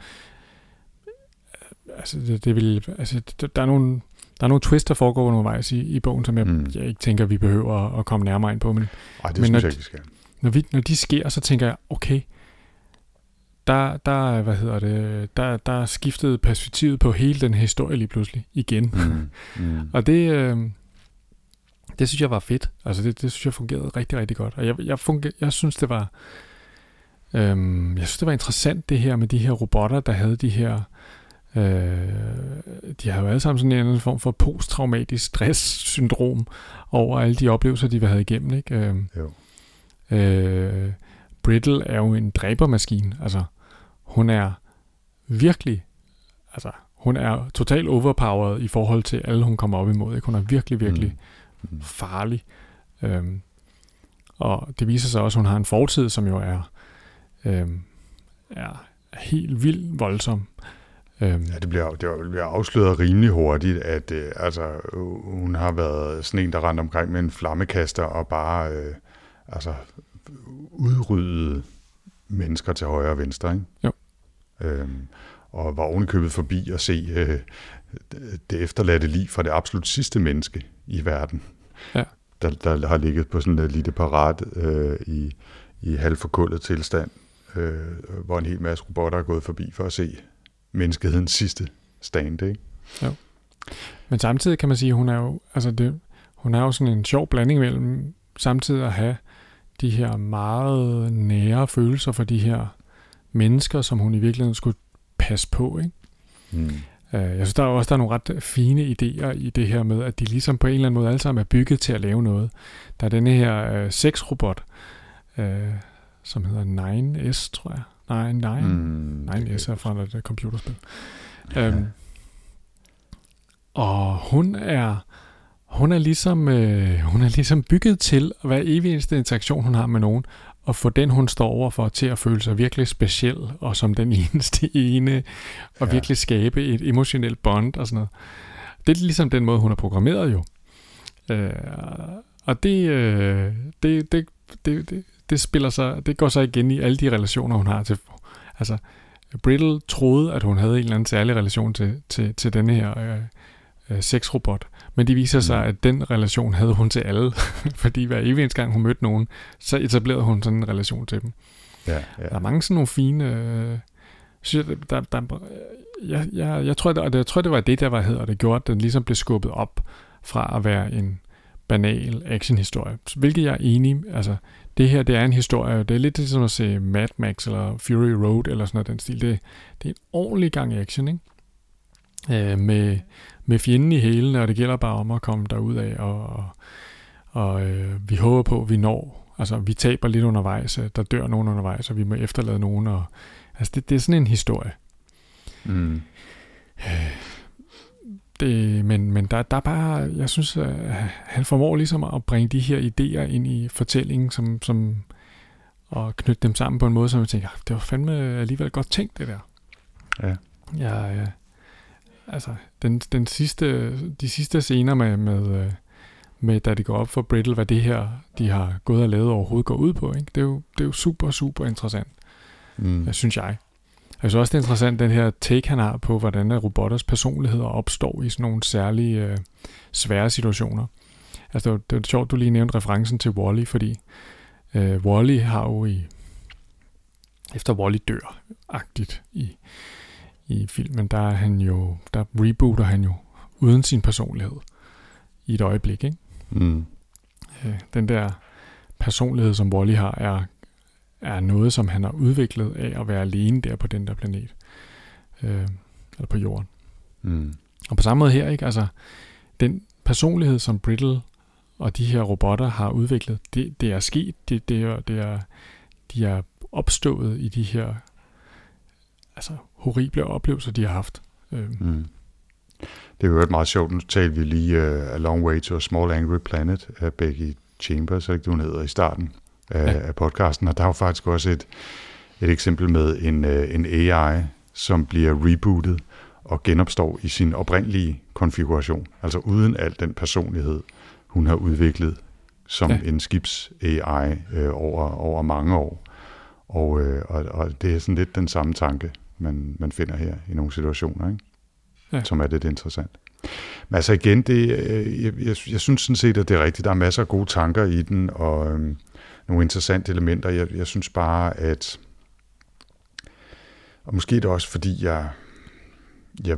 Speaker 1: altså det, det vil, altså der er nogle, der er nogle twists, der foregår undervejs i, i bogen, som jeg, mm. jeg ikke tænker, vi behøver at komme nærmere ind på. Men,
Speaker 2: Ej, det men synes når, jeg ikke, vi skal.
Speaker 1: Når, vi, når de sker, så tænker jeg, okay, der, der, hvad hedder det, der, der skiftede perspektivet på hele den historie lige pludselig igen. Mm. Mm. og det, øh, det synes jeg var fedt. Altså det, det synes jeg fungerede rigtig, rigtig godt. Og jeg, jeg, funger, jeg synes, det var, øh, jeg synes, det var interessant det her med de her robotter, der havde de her, øh, de har jo alle sammen sådan en eller anden form for posttraumatisk stress-syndrom over alle de oplevelser, de havde igennem. Ikke? Øh, jo. Øh, Brittle er jo en dræbermaskine. Altså, hun er virkelig, altså, hun er totalt overpowered i forhold til alle, hun kommer op imod. Ikke? Hun er virkelig, virkelig mm. Mm. farlig. Øhm, og det viser sig også, at hun har en fortid, som jo er, øhm, er helt vildt voldsom.
Speaker 2: Øhm. Ja, det bliver, det bliver afsløret rimelig hurtigt, at øh, altså, hun har været sådan en, der rendte omkring med en flammekaster og bare øh, altså, udryddet mennesker til højre og venstre, ikke?
Speaker 1: Jo.
Speaker 2: Øhm, og var ovenikøbet forbi at se øh, det efterladte liv fra det absolut sidste menneske i verden,
Speaker 1: ja.
Speaker 2: der, der har ligget på sådan et lille parat øh, i, i halvforkullet tilstand, øh, hvor en hel masse robotter er gået forbi for at se menneskehedens sidste stand, ikke?
Speaker 1: Jo. Men samtidig kan man sige, at hun er jo, altså det, hun er jo sådan en sjov blanding mellem samtidig at have de her meget nære følelser for de her mennesker, som hun i virkeligheden skulle passe på. Ikke? Mm. Jeg synes, der er også der er nogle ret fine idéer i det her med, at de ligesom på en eller anden måde alle sammen er bygget til at lave noget. Der er denne her øh, sexrobot, øh, som hedder 9S, tror jeg. Nej, 9. Mm, 9S er fra et computerspil. Ja. Øhm, og hun er hun er ligesom øh, hun er ligesom bygget til at være evig eneste interaktion hun har med nogen og få den hun står over for til at føle sig virkelig speciel og som den eneste ene og ja. virkelig skabe et emotionelt bond og sådan noget. Det er ligesom den måde hun er programmeret jo. Øh, og det, øh, det, det, det, det, det spiller sig, det går så igen i alle de relationer hun har til altså Brittle troede at hun havde en eller anden særlig relation til til til denne her øh, øh, sexrobot. Men det viser sig, mm. at den relation havde hun til alle. fordi hver evig eneste gang hun mødte nogen, så etablerede hun sådan en relation til dem. Ja, ja. Der er mange sådan nogle fine... Øh, synes jeg, der, der, jeg, jeg, jeg, tror, det, jeg tror, det var det, der var hedder, det gjorde, at den ligesom blev skubbet op fra at være en banal actionhistorie. Hvilket jeg er enig Altså, det her, det er en historie. Det er lidt som at se Mad Max eller Fury Road eller sådan noget den stil. Det, det er en ordentlig gang action, ikke? Øh, med, med fjenden i hælene, og det gælder bare om at komme derud af, og, og, og øh, vi håber på, at vi når. Altså, vi taber lidt undervejs, der dør nogen undervejs, og vi må efterlade nogen, og altså, det, det er sådan en historie. Mm. Øh, det, men men der, der er bare, jeg synes, at han formår ligesom at bringe de her idéer ind i fortællingen, som, som og knytte dem sammen på en måde, som jeg tænker, det var fandme alligevel godt tænkt, det der. Ja. Jeg, jeg, altså, den, den sidste, de sidste scener med, med, øh, med, da det går op for Brittle, hvad det her, de har gået og lavet overhovedet går ud på, ikke? Det, er jo, det er jo super, super interessant, mm. synes jeg. Jeg synes også, det er interessant, den her take, han har på, hvordan robotters personligheder opstår i sådan nogle særlige øh, svære situationer. Altså, det var, det var sjovt, du lige nævnte referencen til Wally, fordi øh, Wally har jo i efter Wally dør, agtigt i i filmen, der er han jo, der rebooter han jo uden sin personlighed i et øjeblik, ikke? Mm. Øh, den der personlighed, som Wally har, er, er noget, som han har udviklet af at være alene der på den der planet. Øh, eller på jorden. Mm. Og på samme måde her, ikke? Altså, den personlighed, som Brittle og de her robotter har udviklet, det, det er sket, det, det, er, det er, de er opstået i de her altså, horrible oplevelser, de har haft. Øh. Mm.
Speaker 2: Det er jo et meget sjovt. Nu talte vi lige uh, A Long Way to a Small Angry Planet af Becky Chambers, ikke du hedder i starten af, ja. af podcasten, og der er jo faktisk også et, et eksempel med en, uh, en AI, som bliver rebootet og genopstår i sin oprindelige konfiguration, altså uden al den personlighed, hun har udviklet som ja. en skibs-AI øh, over, over mange år. Og, øh, og, og det er sådan lidt den samme tanke, man, man finder her i nogle situationer, ikke? Ja. som er lidt interessant. Men altså igen, det, øh, jeg, jeg, jeg synes sådan set, at det er rigtigt. Der er masser af gode tanker i den, og øhm, nogle interessante elementer. Jeg, jeg synes bare, at... Og måske det også, fordi jeg, jeg,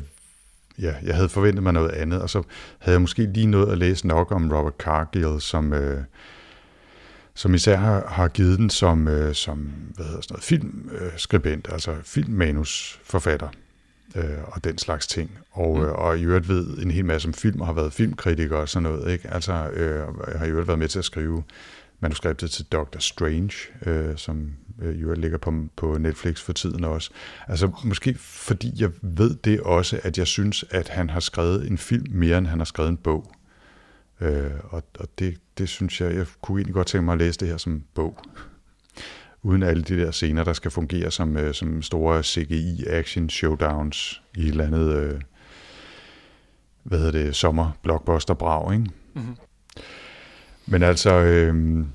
Speaker 2: ja, jeg havde forventet mig noget andet, og så havde jeg måske lige nået at læse nok om Robert Cargill, som... Øh, som især har, har givet den som, øh, som hvad hedder sådan noget, filmskribent, altså filmmanusforfatter øh, og den slags ting. Og, mm. øh, og i øvrigt ved en hel masse om film og har været filmkritiker og sådan noget. Ikke? Altså, øh, jeg har i øvrigt været med til at skrive manuskriptet til Doctor Strange, øh, som øh, i øvrigt ligger på, på Netflix for tiden også. Altså måske fordi jeg ved det også, at jeg synes, at han har skrevet en film mere, end han har skrevet en bog. Øh, og og det, det synes jeg, jeg kunne egentlig godt tænke mig at læse det her som bog. Uden alle de der scener, der skal fungere som, øh, som store CGI-action showdowns i et eller andet, øh, hvad hedder det, sommer blockbuster brag, ikke? Mm-hmm. Men altså, øh,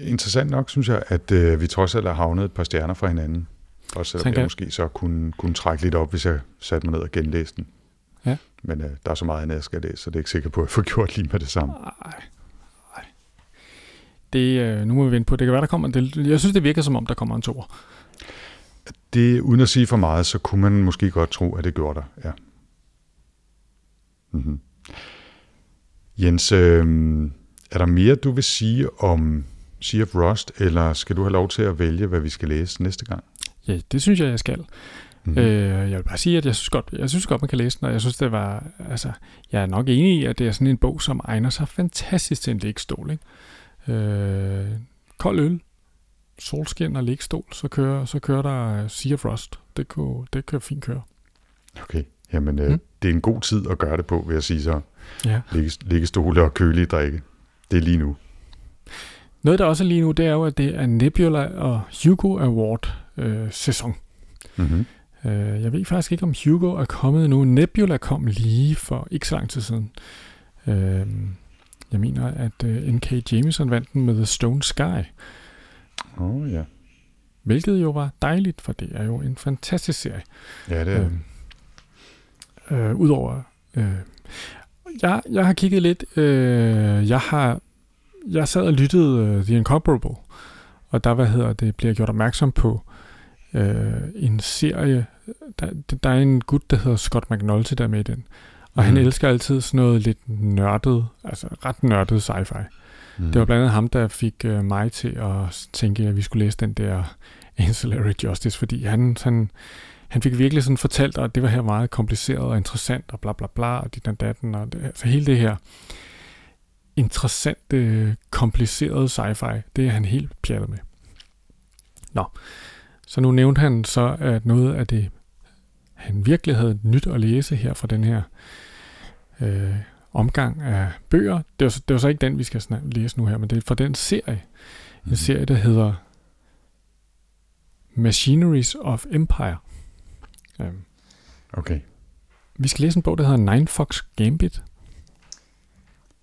Speaker 2: interessant nok, synes jeg, at øh, vi trods alt har havnet et par stjerner fra hinanden. Også selvom jeg måske så kunne, kunne trække lidt op, hvis jeg satte mig ned og genlæste den. Ja. Men øh, der er så meget andet, jeg skal læse, så det er ikke sikker på, at jeg får gjort lige med det samme. Nej.
Speaker 1: Det, øh, nu må vi vente på, det kan være, der kommer det. Jeg synes, det virker som om, der kommer en tor.
Speaker 2: Det, uden at sige for meget, så kunne man måske godt tro, at det gjorde der, ja. Mm-hmm. Jens, øh, er der mere, du vil sige om Sea of Rust, eller skal du have lov til at vælge, hvad vi skal læse næste gang?
Speaker 1: Ja, det synes jeg, jeg skal. Mm-hmm. Øh, jeg vil bare sige, at jeg synes godt, jeg synes godt, man kan læse den, og jeg synes, det var, altså, jeg er nok enig i, at det er sådan en bog, som egner sig fantastisk til en lægstol, ikke? Øh, kold øl, solskin og lægstol, så kører, så kører der Sea of Rust. Det kunne, det kan fint køre.
Speaker 2: Okay, jamen øh, mm. det er en god tid at gøre det på, vil jeg sige så. Ja. Liggestole og kølige drikke. Det er lige nu.
Speaker 1: Noget, der også er lige nu, det er jo, at det er Nebula og Hugo Award øh, sæson. Mm-hmm. Øh, jeg ved faktisk ikke, om Hugo er kommet nu. Nebula kom lige for ikke så lang tid siden. Øh, jeg mener, at øh, N.K. Jameson vandt den med The Stone Sky.
Speaker 2: Oh, ja.
Speaker 1: Hvilket jo var dejligt, for det er jo en fantastisk serie.
Speaker 2: Ja, det er
Speaker 1: øh, øh, Udover... Øh, jeg, jeg har kigget lidt... Øh, jeg har... Jeg sad og lyttede uh, The Incomparable, og der, hvad hedder det, bliver gjort opmærksom på øh, en serie. Der, der er en gut, der hedder Scott McNulty, der er med i den. Og mm. han elsker altid sådan noget lidt nørdet, altså ret nørdet sci-fi. Mm. Det var blandt andet ham, der fik øh, mig til at tænke, at vi skulle læse den der Ancillary Justice, fordi han, han, han fik virkelig sådan fortalt, at det var her meget kompliceret og interessant, og bla bla bla, og dit og datten, og det, altså hele det her interessante, komplicerede sci-fi, det er han helt pjattet med. Nå, så nu nævnte han så, at noget af det, han virkelig havde nyt at læse her fra den her øh, omgang af bøger. Det var, det var så ikke den, vi skal læse nu her, men det er fra den serie. En mhm. serie, der hedder Machineries of Empire.
Speaker 2: Um, okay.
Speaker 1: Vi skal læse en bog, der hedder Nine Fox Gambit.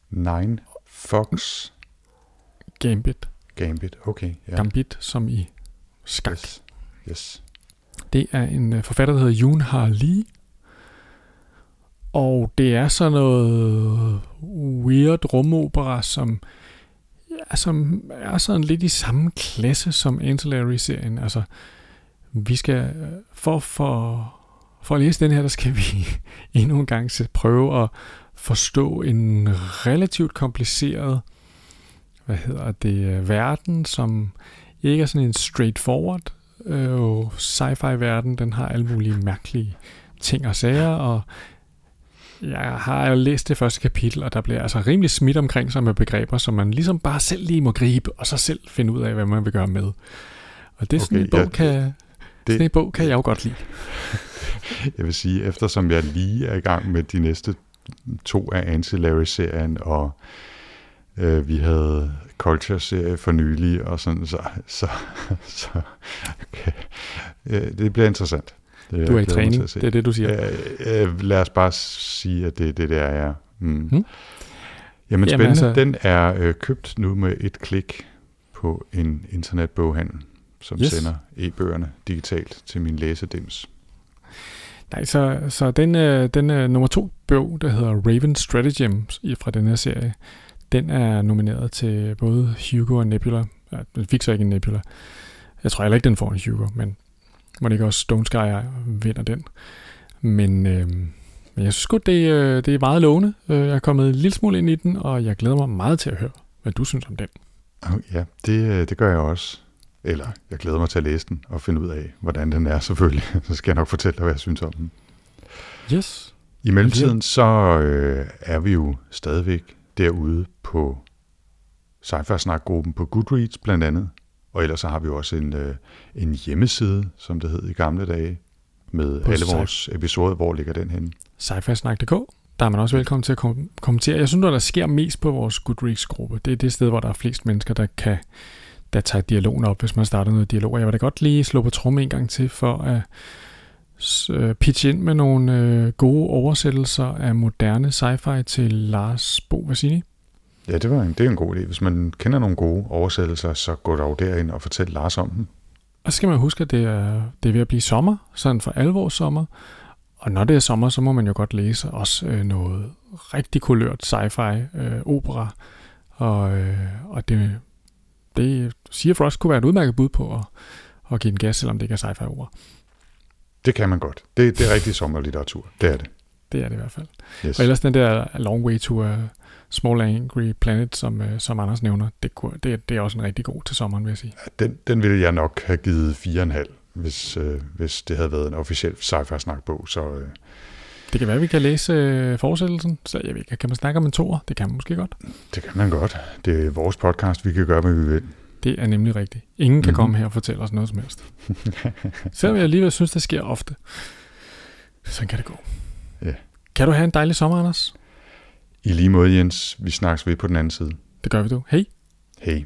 Speaker 2: Nine Fox
Speaker 1: Gambit.
Speaker 2: Gambit, okay.
Speaker 1: Ja. Gambit, som i skak.
Speaker 2: Yes yes.
Speaker 1: Det er en øh, forfatter, der hedder Yoon Har Lee. Og det er sådan noget weird rumopera, som, ja, som er sådan lidt i samme klasse som Ancillary-serien. Altså, vi skal, øh, for, for, for at læse den her, der skal vi endnu en gang prøve at forstå en relativt kompliceret, hvad hedder det, øh, verden, som ikke er sådan en straightforward øh, sci-fi verden. Den har alle mulige mærkelige ting og sager, og jeg har læst det første kapitel, og der bliver altså rimelig smidt omkring sig med begreber, som man ligesom bare selv lige må gribe, og så selv finde ud af, hvad man vil gøre med. Og det er okay, sådan en bog, ja, kan, det, sådan en bog kan jeg jo godt lide.
Speaker 2: jeg vil sige, eftersom jeg lige er i gang med de næste to af Ancillary-serien, og øh, vi havde Culture-serie for nylig, og sådan, så, så, så okay. øh, det bliver interessant.
Speaker 1: Det, du er i træning, det er det, du siger.
Speaker 2: Øh, øh, lad os bare sige, at det er det, der er. Mm. Hmm? Jamen spændende. Jamen, altså... Den er øh, købt nu med et klik på en internetboghandel, som yes. sender e-bøgerne digitalt til min læsedims.
Speaker 1: Nej, så, så den, øh, den øh, nummer to bog, der hedder Raven Stratagem fra den her serie, den er nomineret til både Hugo og Nebula. Ja, den fik så ikke en Nebula. Jeg tror heller ikke, den får en Hugo, men må det ikke også Stone Sky vinder den. Men, øh, men jeg synes godt, det, øh, det er meget lovende. Øh, jeg er kommet en lille smule ind i den, og jeg glæder mig meget til at høre, hvad du synes om den.
Speaker 2: Ja, det, øh, det gør jeg også. Eller jeg glæder mig til at læse den og finde ud af, hvordan den er selvfølgelig. Så skal jeg nok fortælle dig, hvad jeg synes om den.
Speaker 1: Yes.
Speaker 2: I mellemtiden så øh, er vi jo stadigvæk derude på sci gruppen på Goodreads blandt andet. Og ellers så har vi også en, øh, en hjemmeside, som det hed i gamle dage, med på alle vores episoder. Hvor ligger den henne?
Speaker 1: sci Der er man også velkommen til at kom- kommentere. Jeg synes, at der sker mest på vores Goodreads-gruppe. Det er det sted, hvor der er flest mennesker, der kan der tager dialogen op, hvis man starter noget dialog. Jeg vil da godt lige slå på trum en gang til, for at øh, pitche ind med nogle øh, gode oversættelser af moderne sci-fi til Lars Bo Vassini.
Speaker 2: Ja, det, var en, det er en god idé. Hvis man kender nogle gode oversættelser, så gå dog derind og fortæl Lars om dem.
Speaker 1: Og så skal man huske, at det er, det er ved at blive sommer, sådan for alvor sommer. Og når det er sommer, så må man jo godt læse også øh, noget rigtig kulørt sci-fi øh, opera. Og, øh, og det, det siger Frost kunne være et udmærket bud på at, og give den gas, selvom det ikke er sci-fi over.
Speaker 2: Det kan man godt. Det, det er rigtig sommerlitteratur. Det er det.
Speaker 1: Det er det i hvert fald. Yes. Og ellers den der Long Way to a Small Angry Planet, som, øh, som Anders nævner, det, kunne, det, det er også en rigtig god til sommeren, vil jeg sige.
Speaker 2: Ja, den, den ville jeg nok have givet 4,5, hvis, øh, hvis det havde været en officiel sci-fi snakbog. Så, øh,
Speaker 1: det kan være, at vi kan læse øh, fortsættelsen. Så jeg ved ikke, kan man snakke om en tor? Det kan man måske godt.
Speaker 2: Det kan man godt. Det er vores podcast. Vi kan gøre, hvad vi vil.
Speaker 1: Det er nemlig rigtigt. Ingen kan mm-hmm. komme her og fortælle os noget som helst. Selvom jeg alligevel synes, det sker ofte. Sådan kan det gå.
Speaker 2: Ja.
Speaker 1: Kan du have en dejlig sommer, Anders?
Speaker 2: I lige måde, Jens. Vi snakkes ved på den anden side.
Speaker 1: Det gør vi du. Hej.
Speaker 2: Hej.